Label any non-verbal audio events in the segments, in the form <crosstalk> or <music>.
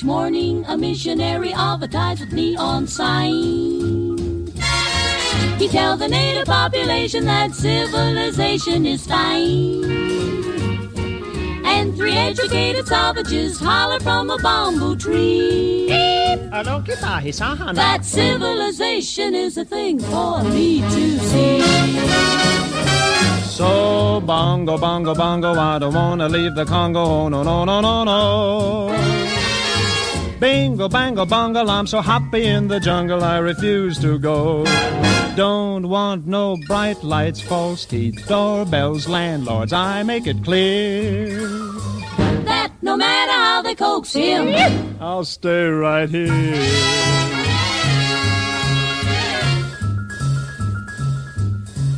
Each morning, a missionary advertised with neon sign. He tell the native population that civilization is fine. And three educated savages holler from a bamboo tree. That civilization is a thing for me to see. So bongo, bongo, bongo, I don't wanna leave the Congo. No, no, no, no, no. Bingo, bango, bongo, I'm so happy in the jungle, I refuse to go. Don't want no bright lights, false teeth, doorbells, landlords, I make it clear. That no matter how they coax him, I'll stay right here.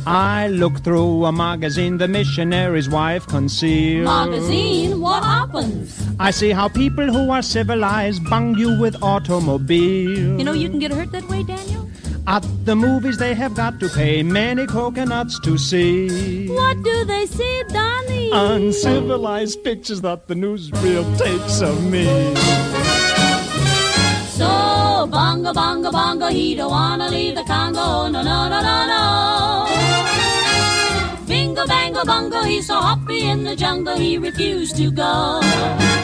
I look through a magazine the missionary's wife concealed. magazine, what happens? I see how people who are civilized bung you with automobiles. You know you can get hurt that way, Daniel? At the movies they have got to pay many coconuts to see. What do they see, Donnie? Uncivilized pictures that the newsreel takes of me. So bongo, bongo, bongo, he don't wanna leave the Congo. No, no, no, no, no. Bingo, bango, bongo, he's so happy in the jungle, he refused to go.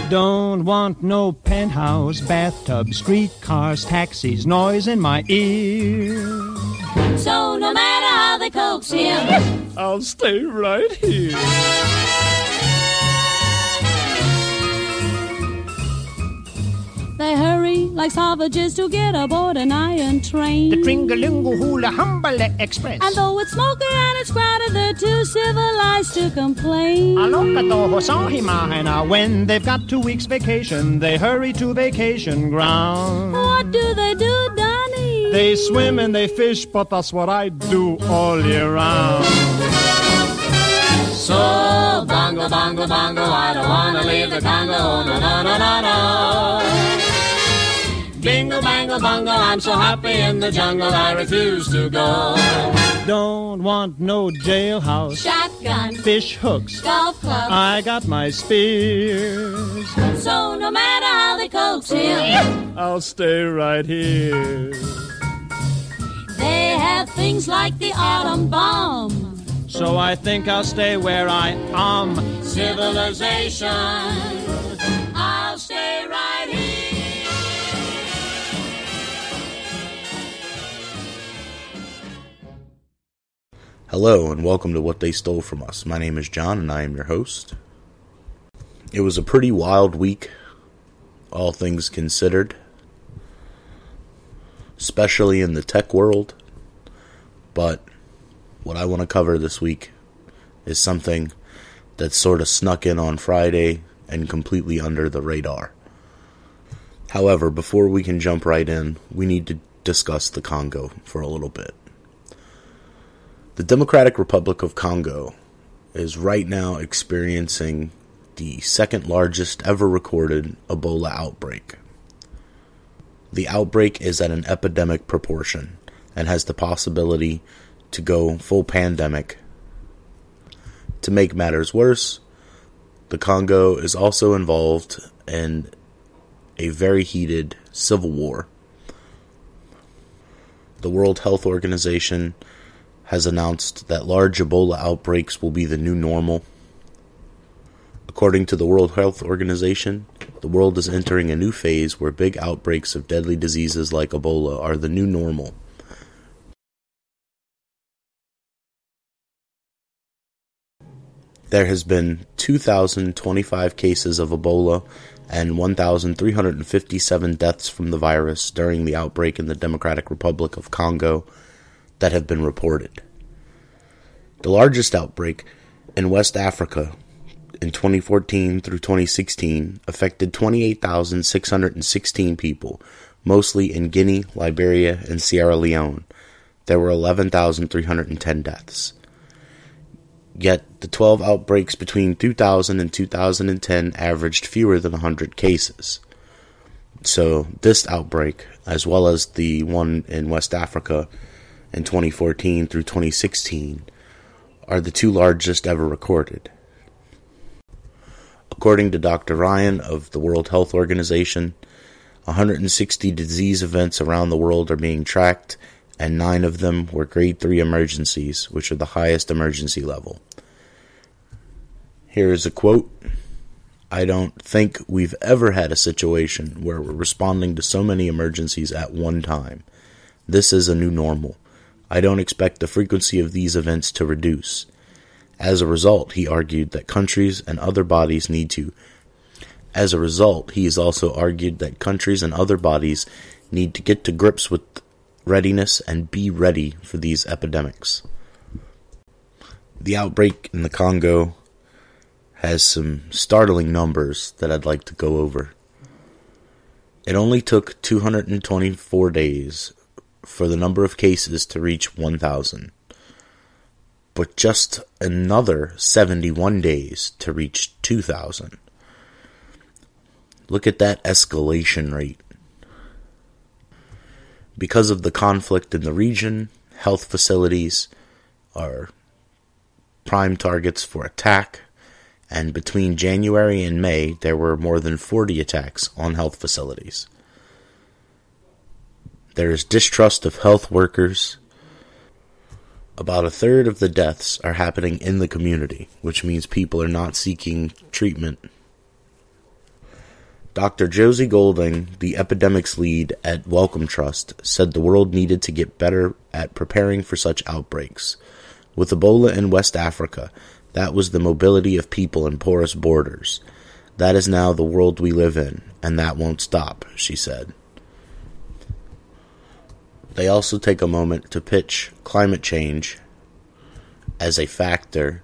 Don't want no penthouse, bathtub, streetcars, taxis, noise in my ear. So no matter how they coax him, I'll stay right here. They hurry like savages to get aboard an iron train. The Tringalingo Hula Humbale Express. And though it's smoky and it's crowded, they're too civilized to complain. When they've got two weeks vacation, they hurry to vacation ground. What do they do, Donnie? They swim and they fish, but that's what I do all year round. So bongo, bongo, bongo, I don't wanna leave the Congo. No, no, no, no, no. Bingo, bango, bongo, I'm so happy in the jungle, I refuse to go. Don't want no jailhouse, Shotgun, fish hooks. golf club. I got my spears. So no matter how they coax him, I'll stay right here. they have things like the atom bomb. So I think I'll stay where I am. Civilization, Hello, and welcome to What They Stole From Us. My name is John, and I am your host. It was a pretty wild week, all things considered, especially in the tech world. But what I want to cover this week is something that sort of snuck in on Friday and completely under the radar. However, before we can jump right in, we need to discuss the Congo for a little bit. The Democratic Republic of Congo is right now experiencing the second largest ever recorded Ebola outbreak. The outbreak is at an epidemic proportion and has the possibility to go full pandemic. To make matters worse, the Congo is also involved in a very heated civil war. The World Health Organization has announced that large Ebola outbreaks will be the new normal. According to the World Health Organization, the world is entering a new phase where big outbreaks of deadly diseases like Ebola are the new normal. There has been 2,025 cases of Ebola and 1,357 deaths from the virus during the outbreak in the Democratic Republic of Congo that have been reported. The largest outbreak in West Africa in 2014 through 2016 affected 28,616 people, mostly in Guinea, Liberia, and Sierra Leone. There were 11,310 deaths. Yet the 12 outbreaks between 2000 and 2010 averaged fewer than 100 cases. So, this outbreak, as well as the one in West Africa in 2014 through 2016, are the two largest ever recorded. According to Dr. Ryan of the World Health Organization, 160 disease events around the world are being tracked, and nine of them were grade 3 emergencies, which are the highest emergency level. Here is a quote I don't think we've ever had a situation where we're responding to so many emergencies at one time. This is a new normal. I don't expect the frequency of these events to reduce. As a result, he argued that countries and other bodies need to. As a result, he has also argued that countries and other bodies need to get to grips with readiness and be ready for these epidemics. The outbreak in the Congo has some startling numbers that I'd like to go over. It only took 224 days for the number of cases to reach 1,000, but just another 71 days to reach 2,000. Look at that escalation rate. Because of the conflict in the region, health facilities are prime targets for attack and between January and May, there were more than 40 attacks on health facilities. There is distrust of health workers. About a third of the deaths are happening in the community, which means people are not seeking treatment. Dr. Josie Golding, the epidemics lead at Wellcome Trust, said the world needed to get better at preparing for such outbreaks. With Ebola in West Africa, that was the mobility of people and porous borders. That is now the world we live in, and that won't stop, she said. They also take a moment to pitch climate change as a factor,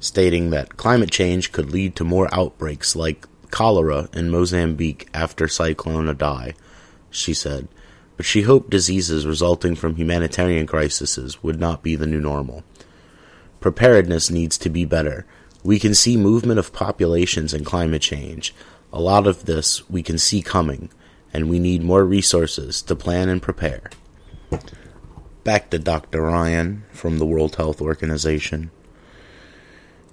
stating that climate change could lead to more outbreaks like cholera in Mozambique after Cyclone Idai, she said, but she hoped diseases resulting from humanitarian crises would not be the new normal. Preparedness needs to be better. We can see movement of populations and climate change. A lot of this we can see coming, and we need more resources to plan and prepare. Back to Dr. Ryan from the World Health Organization.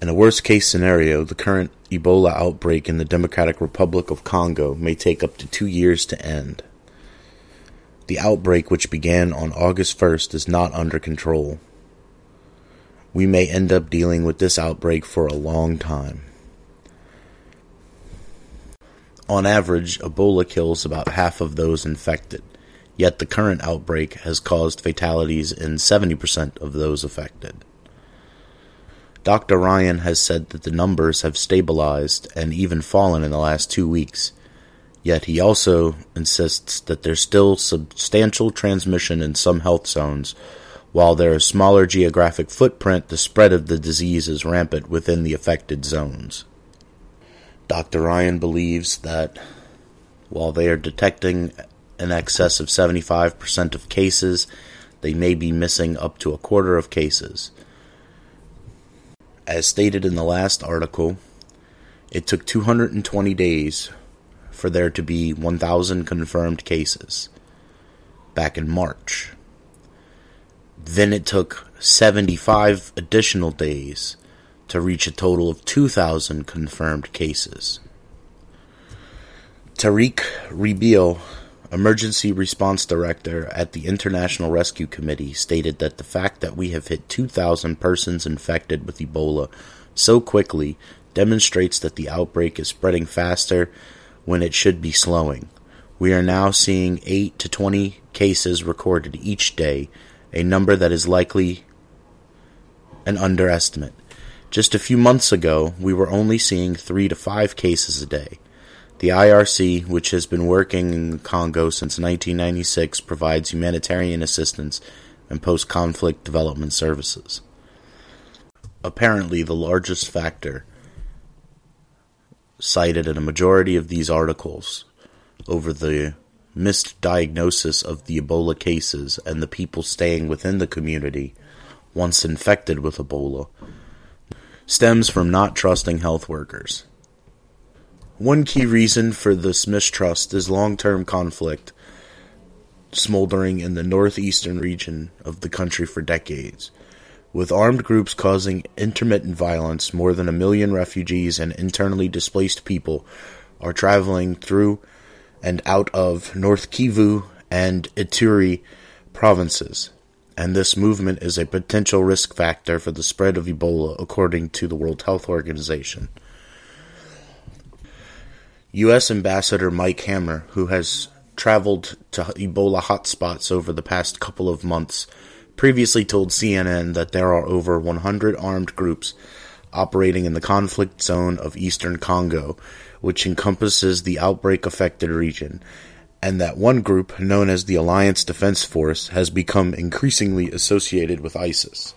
In a worst case scenario, the current Ebola outbreak in the Democratic Republic of Congo may take up to two years to end. The outbreak, which began on August 1st, is not under control we may end up dealing with this outbreak for a long time. On average, Ebola kills about half of those infected, yet the current outbreak has caused fatalities in 70% of those affected. Dr. Ryan has said that the numbers have stabilized and even fallen in the last two weeks, yet he also insists that there's still substantial transmission in some health zones while there is smaller geographic footprint, the spread of the disease is rampant within the affected zones. Dr. Ryan believes that while they are detecting in excess of 75% of cases, they may be missing up to a quarter of cases. As stated in the last article, it took 220 days for there to be 1,000 confirmed cases back in March. Then it took 75 additional days to reach a total of 2,000 confirmed cases. Tariq Riebl, Emergency Response Director at the International Rescue Committee, stated that the fact that we have hit 2,000 persons infected with Ebola so quickly demonstrates that the outbreak is spreading faster when it should be slowing. We are now seeing 8 to 20 cases recorded each day a number that is likely an underestimate. Just a few months ago, we were only seeing three to five cases a day. The IRC, which has been working in the Congo since 1996, provides humanitarian assistance and post conflict development services. Apparently, the largest factor cited in a majority of these articles over the misdiagnosis of the Ebola cases and the people staying within the community once infected with Ebola stems from not trusting health workers. One key reason for this mistrust is long term conflict smoldering in the northeastern region of the country for decades. With armed groups causing intermittent violence, more than a million refugees and internally displaced people are traveling through and out of North Kivu and Ituri provinces. And this movement is a potential risk factor for the spread of Ebola, according to the World Health Organization. U.S. Ambassador Mike Hammer, who has traveled to Ebola hotspots over the past couple of months, previously told CNN that there are over 100 armed groups operating in the conflict zone of eastern Congo, which encompasses the outbreak affected region, and that one group, known as the Alliance Defense Force, has become increasingly associated with ISIS.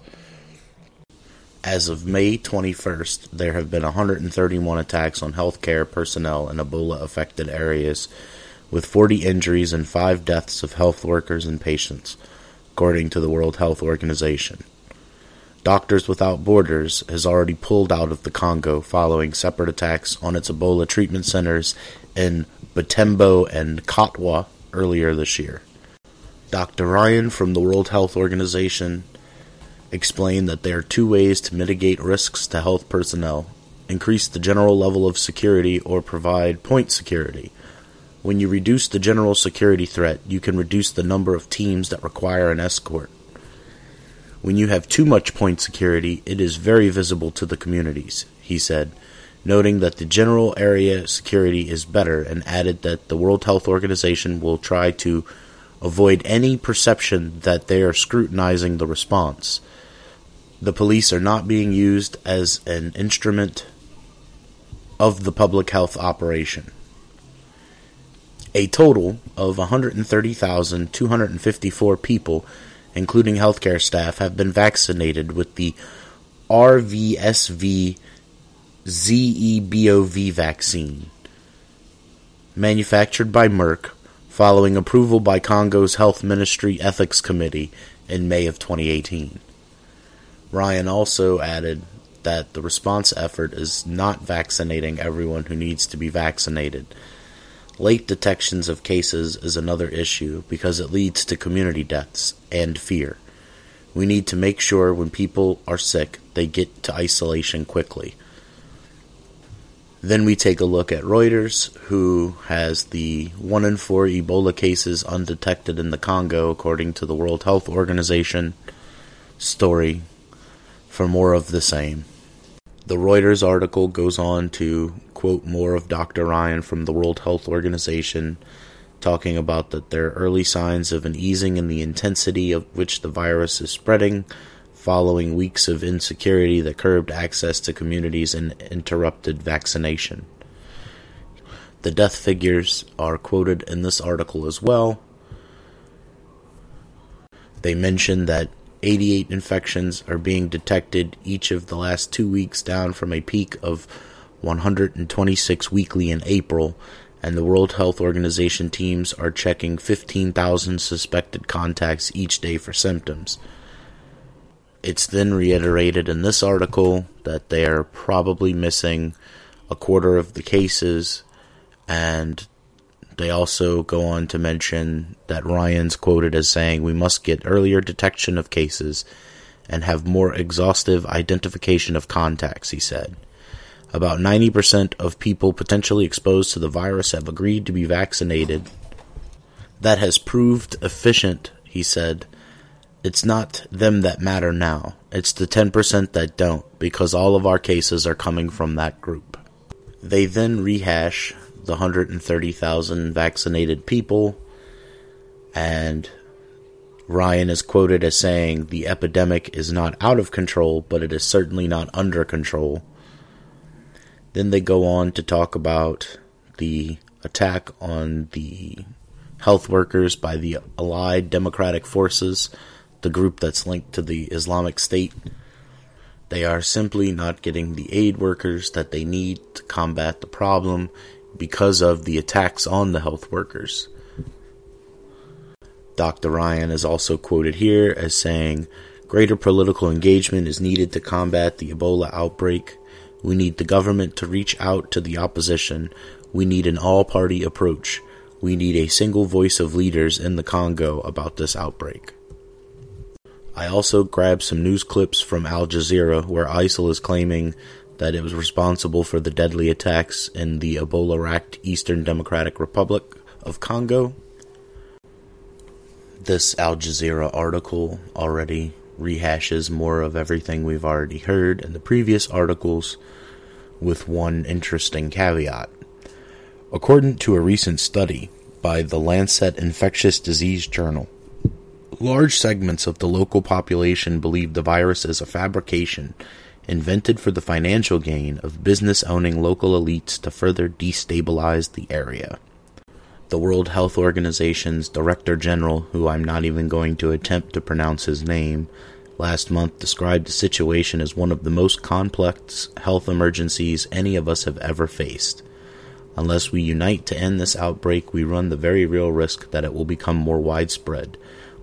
As of May 21st, there have been 131 attacks on healthcare personnel in Ebola affected areas, with 40 injuries and 5 deaths of health workers and patients according to the World Health Organization. Doctors Without Borders has already pulled out of the Congo following separate attacks on its Ebola treatment centers in Butembo and Katwa earlier this year. Dr. Ryan from the World Health Organization explained that there are two ways to mitigate risks to health personnel increase the general level of security or provide point security. When you reduce the general security threat, you can reduce the number of teams that require an escort. When you have too much point security, it is very visible to the communities, he said, noting that the general area security is better and added that the World Health Organization will try to avoid any perception that they are scrutinizing the response. The police are not being used as an instrument of the public health operation. A total of 130,254 people, including healthcare staff, have been vaccinated with the RVSV ZEBOV vaccine, manufactured by Merck, following approval by Congo's Health Ministry Ethics Committee in May of 2018. Ryan also added that the response effort is not vaccinating everyone who needs to be vaccinated Late detections of cases is another issue because it leads to community deaths and fear. We need to make sure when people are sick, they get to isolation quickly. Then we take a look at Reuters, who has the 1 in 4 Ebola cases undetected in the Congo, according to the World Health Organization story, for more of the same. The Reuters article goes on to quote more of Dr. Ryan from the World Health Organization, talking about that there are early signs of an easing in the intensity of which the virus is spreading, following weeks of insecurity that curbed access to communities and interrupted vaccination. The death figures are quoted in this article as well. They mention that 88 infections are being detected each of the last two weeks, down from a peak of 126 weekly in April, and the World Health Organization teams are checking 15,000 suspected contacts each day for symptoms. It's then reiterated in this article that they are probably missing a quarter of the cases, and they also go on to mention that Ryan's quoted as saying, We must get earlier detection of cases and have more exhaustive identification of contacts, he said. About 90% of people potentially exposed to the virus have agreed to be vaccinated. That has proved efficient, he said. It's not them that matter now. It's the 10% that don't, because all of our cases are coming from that group. They then rehash the 130,000 vaccinated people, and Ryan is quoted as saying the epidemic is not out of control, but it is certainly not under control. Then they go on to talk about the attack on the health workers by the Allied Democratic Forces, the group that's linked to the Islamic State. They are simply not getting the aid workers that they need to combat the problem because of the attacks on the health workers. Dr. Ryan is also quoted here as saying, Greater political engagement is needed to combat the Ebola outbreak. We need the government to reach out to the opposition. We need an all party approach. We need a single voice of leaders in the Congo about this outbreak. I also grabbed some news clips from Al Jazeera where ISIL is claiming that it was responsible for the deadly attacks in the Ebola racked Eastern Democratic Republic of Congo. This Al Jazeera article already rehashes more of everything we've already heard in the previous articles, with one interesting caveat. According to a recent study by the Lancet Infectious Disease Journal, large segments of the local population believe the virus is a fabrication invented for the financial gain of business owning local elites to further destabilize the area. The World Health Organization's Director General, who I'm not even going to attempt to pronounce his name, last month described the situation as one of the most complex health emergencies any of us have ever faced. Unless we unite to end this outbreak, we run the very real risk that it will become more widespread,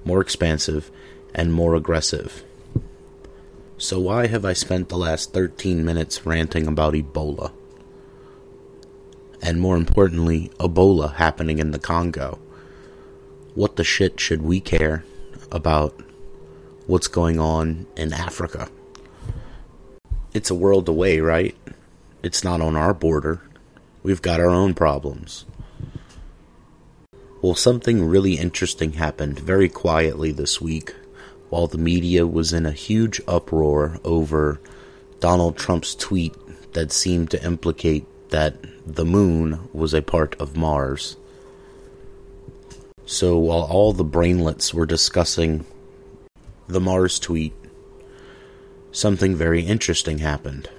more expansive, and more aggressive. So, why have I spent the last 13 minutes ranting about Ebola? And more importantly, Ebola happening in the Congo. What the shit should we care about what's going on in Africa? It's a world away, right? It's not on our border. We've got our own problems. Well, something really interesting happened very quietly this week while the media was in a huge uproar over Donald Trump's tweet that seemed to implicate that the moon was a part of Mars. So while all the brainlets were discussing the Mars tweet, something very interesting happened.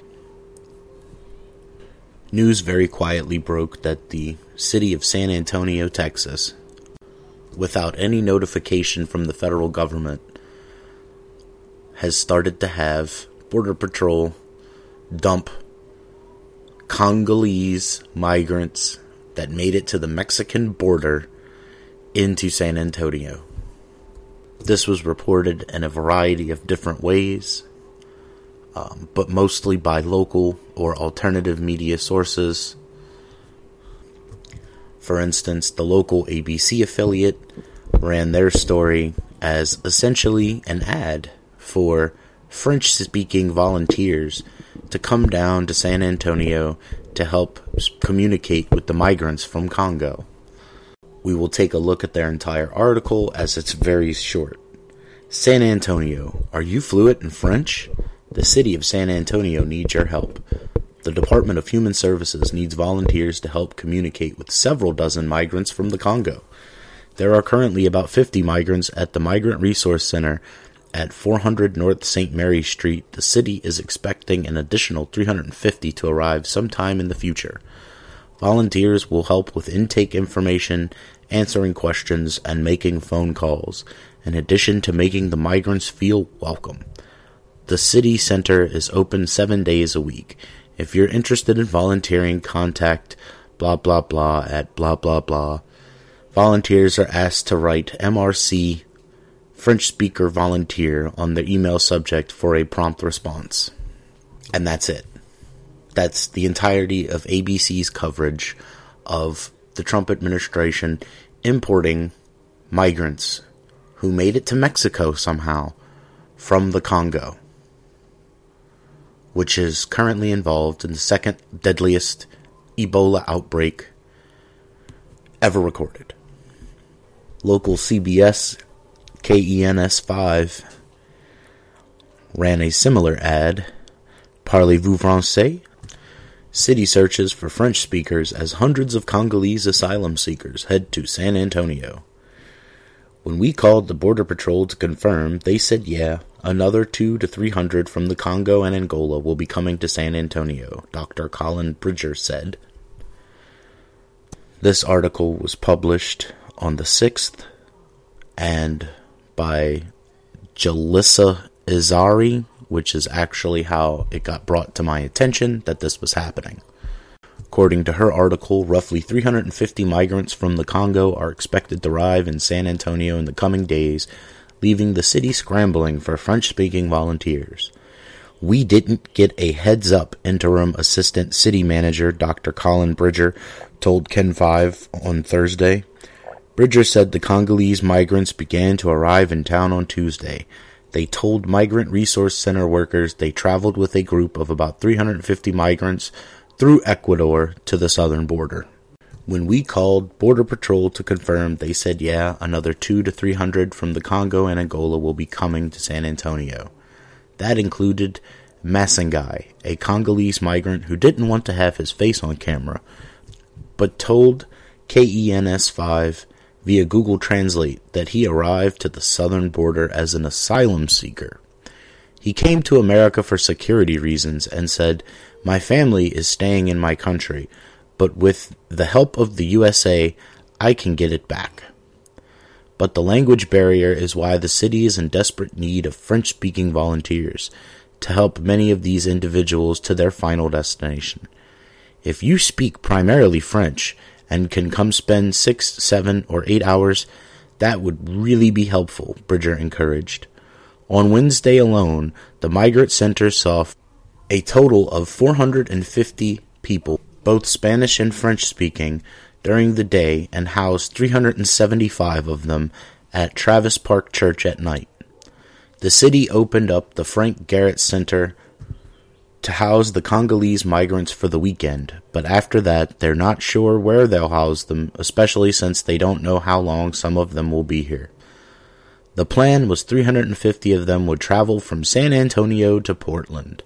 News very quietly broke that the city of San Antonio, Texas, without any notification from the federal government, has started to have Border Patrol dump Congolese migrants that made it to the Mexican border into San Antonio. This was reported in a variety of different ways, um, but mostly by local or alternative media sources. For instance, the local ABC affiliate ran their story as essentially an ad for French speaking volunteers to come down to San Antonio to help communicate with the migrants from Congo. We will take a look at their entire article as it's very short. San Antonio, are you fluent in French? The city of San Antonio needs your help. The Department of Human Services needs volunteers to help communicate with several dozen migrants from the Congo. There are currently about 50 migrants at the Migrant Resource Center at 400 North St. Mary Street, the city is expecting an additional 350 to arrive sometime in the future. Volunteers will help with intake information, answering questions, and making phone calls, in addition to making the migrants feel welcome. The city center is open seven days a week. If you're interested in volunteering, contact blah blah blah at blah blah blah. Volunteers are asked to write MRC French speaker volunteer on the email subject for a prompt response. And that's it. That's the entirety of ABC's coverage of the Trump administration importing migrants who made it to Mexico somehow from the Congo, which is currently involved in the second deadliest Ebola outbreak ever recorded. Local CBS KENS5 ran a similar ad. Parlez-vous français? City searches for French speakers as hundreds of Congolese asylum seekers head to San Antonio. When we called the Border Patrol to confirm, they said yeah, another two to three hundred from the Congo and Angola will be coming to San Antonio, Dr. Colleen Bridger said. This article was published on the 6th, and by Jalissa Izari, which is actually how it got brought to my attention that this was happening. According to her article, roughly 350 migrants from the Congo are expected to arrive in San Antonio in the coming days, leaving the city scrambling for French speaking volunteers. We didn't get a heads up, interim assistant city manager Dr. Colleen Bridger told Ken 5 on Thursday. Bridger said the Congolese migrants began to arrive in town on Tuesday. They told Migrant Resource Center workers they traveled with a group of about 350 migrants through Ecuador to the southern border. When we called Border Patrol to confirm, they said, yeah, another two to three hundred from the Congo and Angola will be coming to San Antonio. That included Masangai, a Congolese migrant who didn't want to have his face on camera, but told KENS 5 via Google Translate that he arrived to the southern border as an asylum seeker. He came to America for security reasons and said, My family is staying in my country but with the help of the USA, I can get it back. But the language barrier is why the city is in desperate need of French speaking volunteers to help many of these individuals to their final destination. If you speak primarily French and can come spend six, seven, or eight hours, that would really be helpful, Bridger encouraged. On Wednesday alone, the Migrant Center saw a total of 450 people both Spanish and French speaking, during the day and housed 375 of them at Travis Park Church at night. The city opened up the Frank Garrett Center to house the Congolese migrants for the weekend, but after that, they're not sure where they'll house them, especially since they don't know how long some of them will be here. The plan was 350 of them would travel from San Antonio to Portland.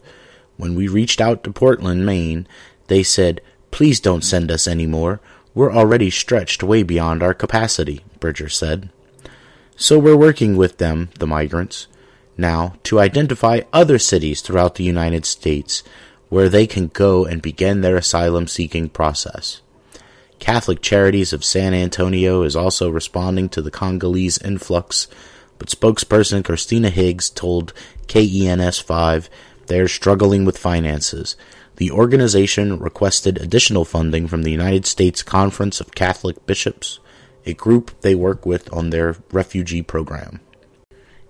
When we reached out to Portland, Maine, they said, Please don't send us any more. We're already stretched way beyond our capacity, Bridger said. So we're working with them, the migrants, now to identify other cities throughout the United States where they can go and begin their asylum seeking process. Catholic Charities of San Antonio is also responding to the Congolese influx, but spokesperson Christina Higgs told KENS 5 they're struggling with finances the organization requested additional funding from the United States Conference of Catholic Bishops, a group they work with on their refugee program.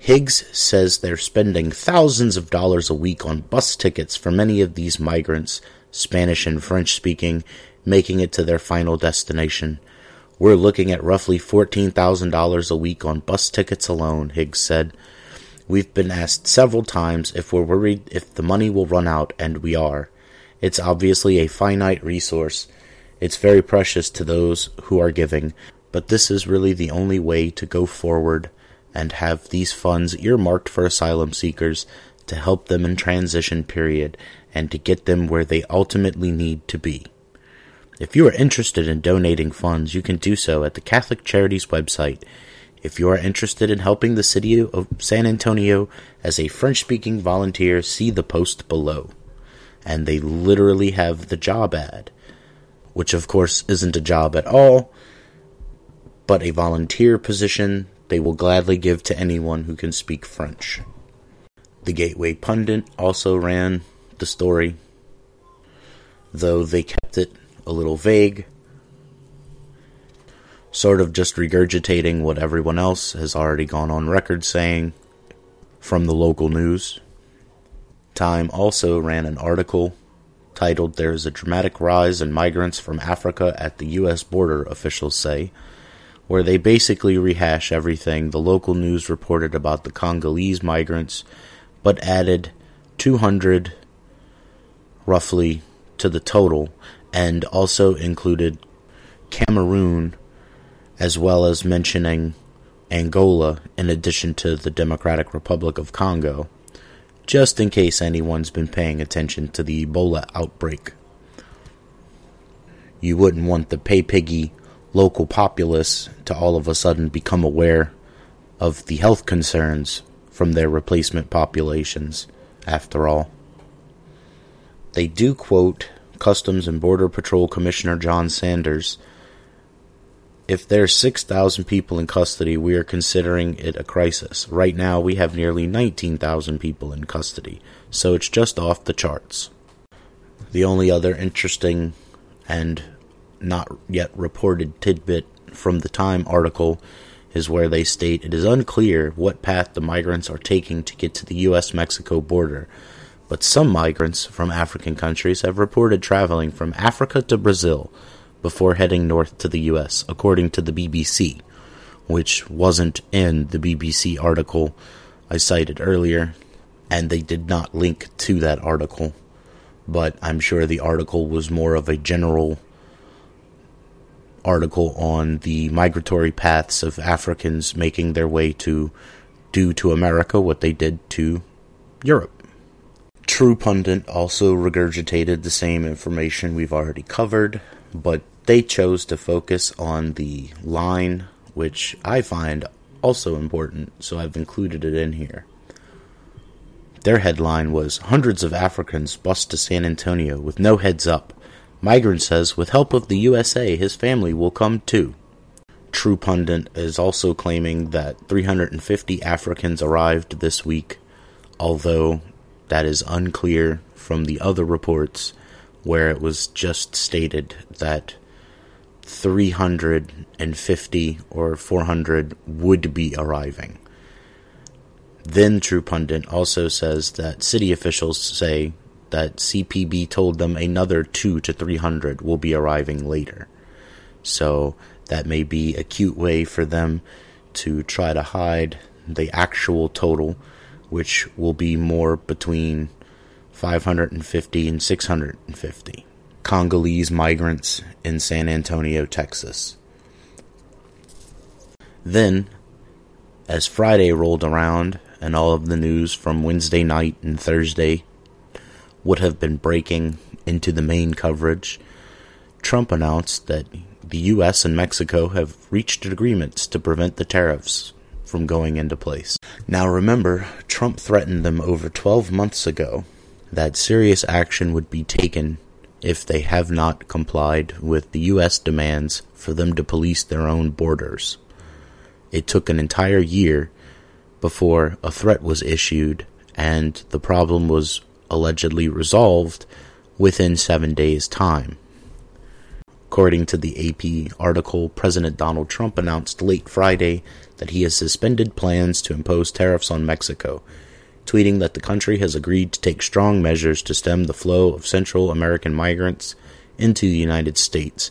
Higgs says they're spending thousands of dollars a week on bus tickets for many of these migrants, Spanish and French speaking, making it to their final destination. We're looking at roughly $14,000 a week on bus tickets alone, Higgs said. We've been asked several times if we're worried if the money will run out, and we are. It's obviously a finite resource. It's very precious to those who are giving, but this is really the only way to go forward and have these funds earmarked for asylum seekers to help them in transition period and to get them where they ultimately need to be. If you are interested in donating funds, you can do so at the Catholic Charities website. If you are interested in helping the city of San Antonio as a French speaking volunteer, see the post below and they literally have the job ad, which of course isn't a job at all, but a volunteer position they will gladly give to anyone who can speak French. The Gateway Pundit also ran the story, though they kept it a little vague, sort of just regurgitating what everyone else has already gone on record saying from the local news. Time also ran an article titled There is a Dramatic Rise in Migrants from Africa at the U.S. Border, officials say, where they basically rehash everything the local news reported about the Congolese migrants, but added 200 roughly to the total, and also included Cameroon as well as mentioning Angola in addition to the Democratic Republic of Congo just in case anyone's been paying attention to the Ebola outbreak. You wouldn't want the pay piggy local populace to all of a sudden become aware of the health concerns from their replacement populations, after all. They do quote Customs and Border Patrol Commissioner John Sanders if there's 6,000 people in custody, we are considering it a crisis. Right now, we have nearly 19,000 people in custody, so it's just off the charts. The only other interesting and not yet reported tidbit from the Time article is where they state it is unclear what path the migrants are taking to get to the US Mexico border, but some migrants from African countries have reported traveling from Africa to Brazil before heading north to the US, according to the BBC, which wasn't in the BBC article I cited earlier, and they did not link to that article. But I'm sure the article was more of a general article on the migratory paths of Africans making their way to do to America what they did to Europe. True Pundit also regurgitated the same information we've already covered, but they chose to focus on the line, which I find also important, so I've included it in here. Their headline was Hundreds of Africans bust to San Antonio with no heads up. Migrant says with help of the USA, his family will come too. True Pundit is also claiming that 350 Africans arrived this week, although that is unclear from the other reports where it was just stated that 350 or 400 would be arriving. Then True Pundit also says that city officials say that CPB told them another 2 to 300 will be arriving later. So that may be a cute way for them to try to hide the actual total, which will be more between 550 and 650 Congolese migrants in San Antonio, Texas. Then, as Friday rolled around and all of the news from Wednesday night and Thursday would have been breaking into the main coverage, Trump announced that the US and Mexico have reached agreements to prevent the tariffs from going into place. Now remember, Trump threatened them over 12 months ago that serious action would be taken if they have not complied with the US demands for them to police their own borders. It took an entire year before a threat was issued and the problem was allegedly resolved within seven days' time. According to the AP article, President Donald Trump announced late Friday that he has suspended plans to impose tariffs on Mexico, tweeting that the country has agreed to take strong measures to stem the flow of Central American migrants into the United States.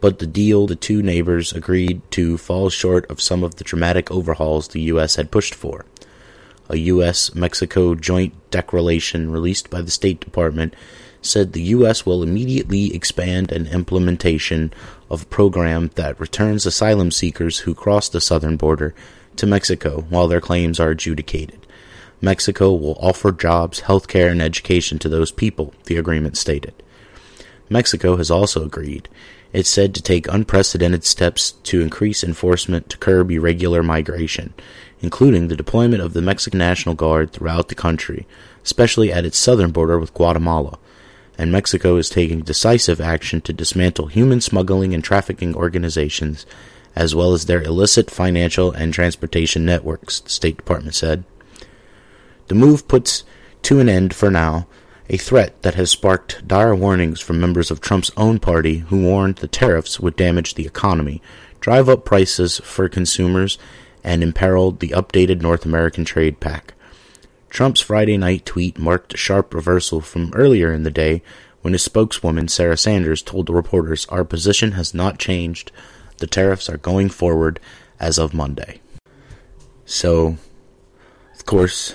But the deal the two neighbors agreed to falls short of some of the dramatic overhauls the U.S. had pushed for. A U.S. Mexico joint declaration released by the State Department said the U.S. will immediately expand an implementation of a program that returns asylum seekers who cross the southern border to Mexico while their claims are adjudicated. Mexico will offer jobs, health care, and education to those people, the agreement stated. Mexico has also agreed. It's said to take unprecedented steps to increase enforcement to curb irregular migration, including the deployment of the Mexican National Guard throughout the country, especially at its southern border with Guatemala and Mexico is taking decisive action to dismantle human smuggling and trafficking organizations, as well as their illicit financial and transportation networks, the State Department said. The move puts to an end, for now, a threat that has sparked dire warnings from members of Trump's own party who warned the tariffs would damage the economy, drive up prices for consumers, and imperiled the updated North American trade pact. Trump's Friday night tweet marked a sharp reversal from earlier in the day when his spokeswoman, Sarah Sanders, told the reporters, Our position has not changed. The tariffs are going forward as of Monday. So, of course,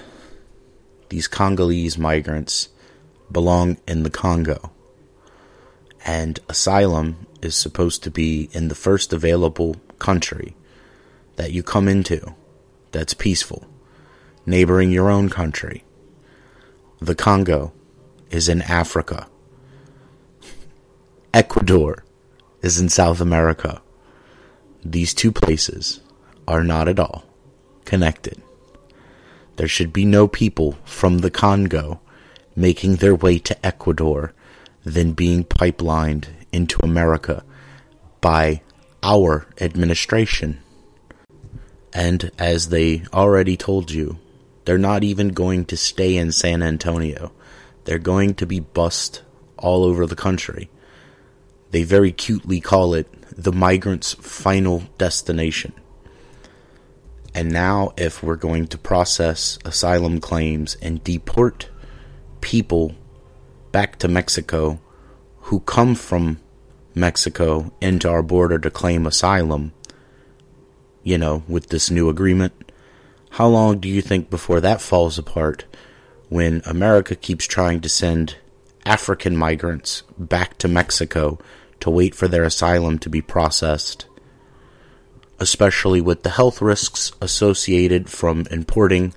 these Congolese migrants belong in the Congo. And asylum is supposed to be in the first available country that you come into that's peaceful neighboring your own country. The Congo is in Africa. <laughs> Ecuador is in South America. These two places are not at all connected. There should be no people from the Congo making their way to Ecuador then being pipelined into America by our administration. And as they already told you, they're not even going to stay in San Antonio. They're going to be bussed all over the country. They very cutely call it the migrant's final destination. And now, if we're going to process asylum claims and deport people back to Mexico who come from Mexico into our border to claim asylum, you know, with this new agreement, how long do you think before that falls apart when America keeps trying to send African migrants back to Mexico to wait for their asylum to be processed, especially with the health risks associated from importing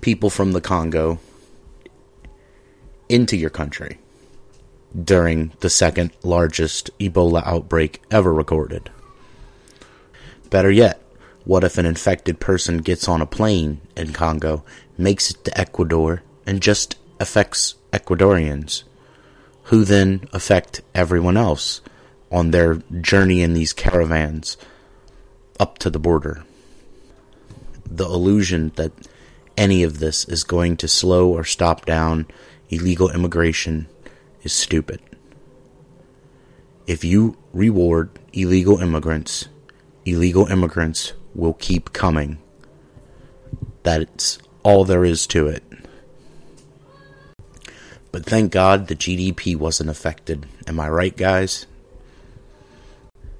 people from the Congo into your country during the second largest Ebola outbreak ever recorded. Better yet, what if an infected person gets on a plane in Congo, makes it to Ecuador, and just affects Ecuadorians, who then affect everyone else on their journey in these caravans up to the border? The illusion that any of this is going to slow or stop down illegal immigration is stupid. If you reward illegal immigrants, illegal immigrants will keep coming. That's all there is to it. But thank God the GDP wasn't affected. Am I right, guys?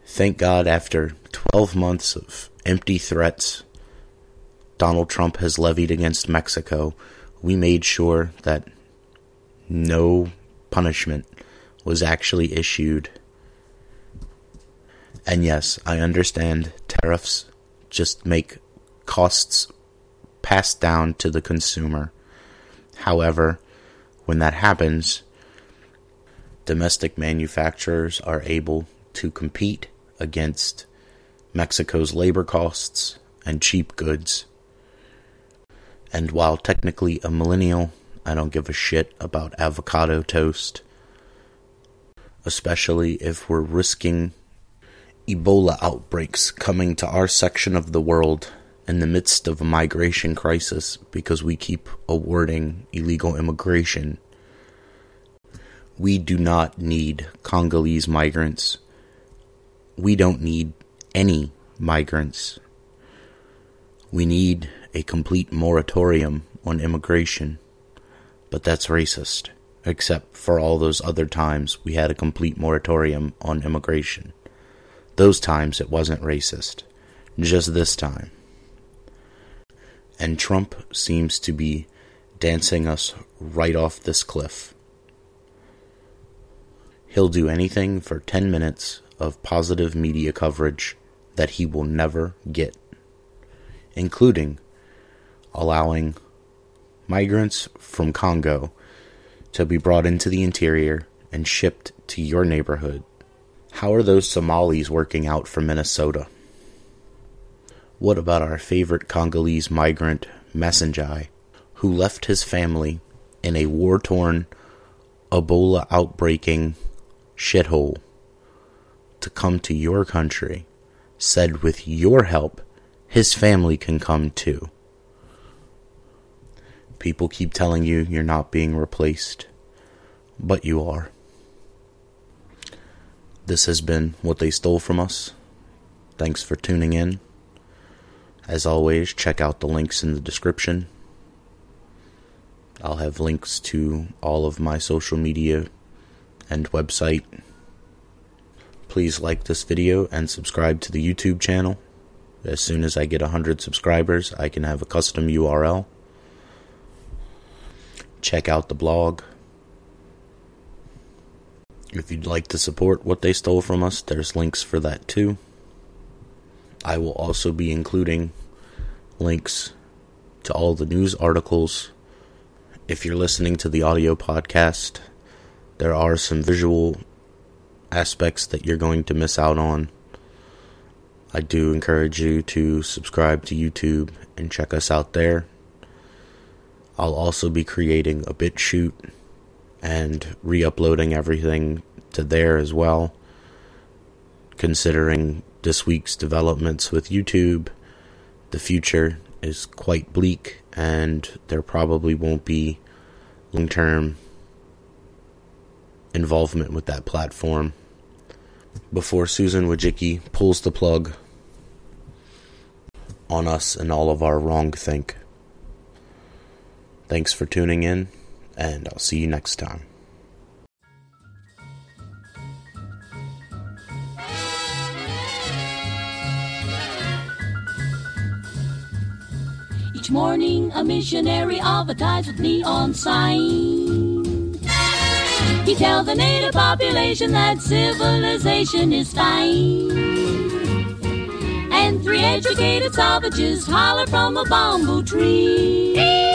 Thank God after 12 months of empty threats Donald Trump has levied against Mexico, we made sure that no punishment was actually issued. And yes, I understand tariffs just make costs passed down to the consumer. However, when that happens, domestic manufacturers are able to compete against Mexico's labor costs and cheap goods. And while technically a millennial, I don't give a shit about avocado toast. Especially if we're risking Ebola outbreaks coming to our section of the world in the midst of a migration crisis because we keep awarding illegal immigration. We do not need Congolese migrants. We don't need any migrants. We need a complete moratorium on immigration but that's racist. Except for all those other times we had a complete moratorium on immigration. Those times it wasn't racist. Just this time. And Trump seems to be dancing us right off this cliff. He'll do anything for 10 minutes of positive media coverage that he will never get, including allowing migrants from Congo to be brought into the interior and shipped to your neighborhood. How are those Somalis working out for Minnesota? What about our favorite Congolese migrant, Massagai, who left his family in a war torn, Ebola outbreaking shithole to come to your country, said with your help, his family can come too? People keep telling you you're not being replaced, but you are. This has been what they stole from us. Thanks for tuning in. As always, check out the links in the description. I'll have links to all of my social media and website. Please like this video and subscribe to the YouTube channel. As soon as I get 100 subscribers, I can have a custom URL check out the blog. If you'd like to support what they stole from us, there's links for that too. I will also be including links to all the news articles. If you're listening to the audio podcast, there are some visual aspects that you're going to miss out on. I do encourage you to subscribe to YouTube and check us out there. I'll also be creating a BitChute and re uploading everything to there as well. Considering this week's developments with YouTube, the future is quite bleak and there probably won't be long term involvement with that platform before Susan Wojcicki pulls the plug on us and all of our wrong think. Thanks for tuning in, and I'll see you next time. Each morning, a missionary advertised with neon signs He tell the native population that civilization is fine. And three educated savages holler from a bamboo tree.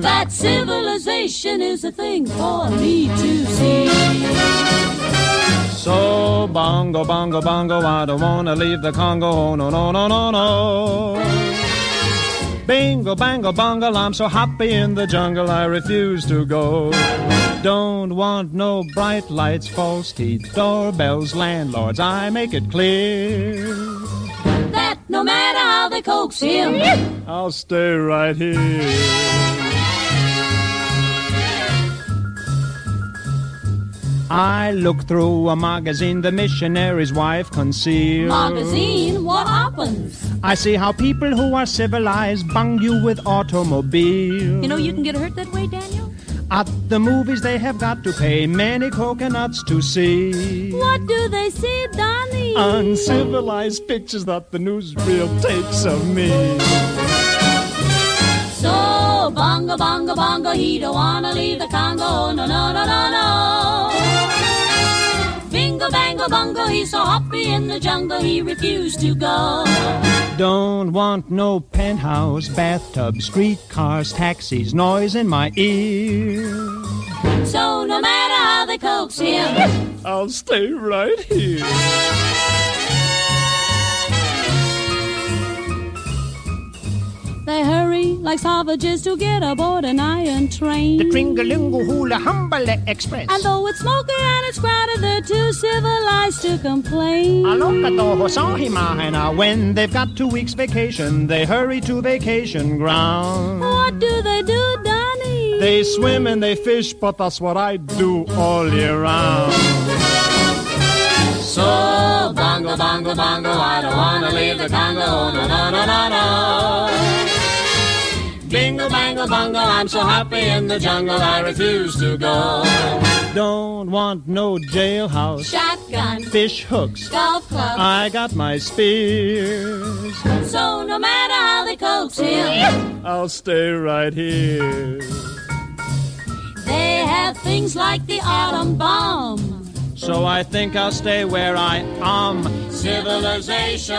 That civilization is a thing for me to see. So bongo, bongo, bongo, I don't wanna leave the Congo. No, no, no, no, no. Bingo, bango, bongo, I'm so happy in the jungle, I refuse to go. Don't want no bright lights, false teeth, doorbells, landlords, I make it clear. That no matter how they coax him, I'll stay right here. I look through a magazine the missionary's wife concealed. magazine, what happens? I see how people who are civilized bung you with automobiles. You know you can get hurt that way, Daniel? At the movies they have got to pay many coconuts to see. What do they see, Donnie? Uncivilized pictures that the newsreel takes of me. So bongo, bongo, bongo, he don't wanna leave the Congo. No, no, no, no, no. Bingo, bango, bongo, he's so happy in the jungle, he refused to go. Don't want no penthouse, bathtub, streetcars, taxis, noise in my ear. So no matter how they coax him, I'll stay right here. Like savages to get aboard an iron train. The Tringalingo Hula Humble Express. And though it's smoky and it's crowded, they're too civilized to complain. When they've got two weeks vacation, they hurry to vacation ground. What do they do, Donnie? They swim and they fish, but that's what I do all year round. so bongo, bongo, bongo, I don't wanna leave the Congo. No, no, no, no, no. Bingo, bango, bongo, I'm so happy in the jungle, I refuse to go. Don't want no jailhouse, Shotgun, fish hooks. golf club, I got my spears. so no matter how they coax him, I'll stay right here. they have things like the atom bomb. So I think I'll stay where I am. Civilization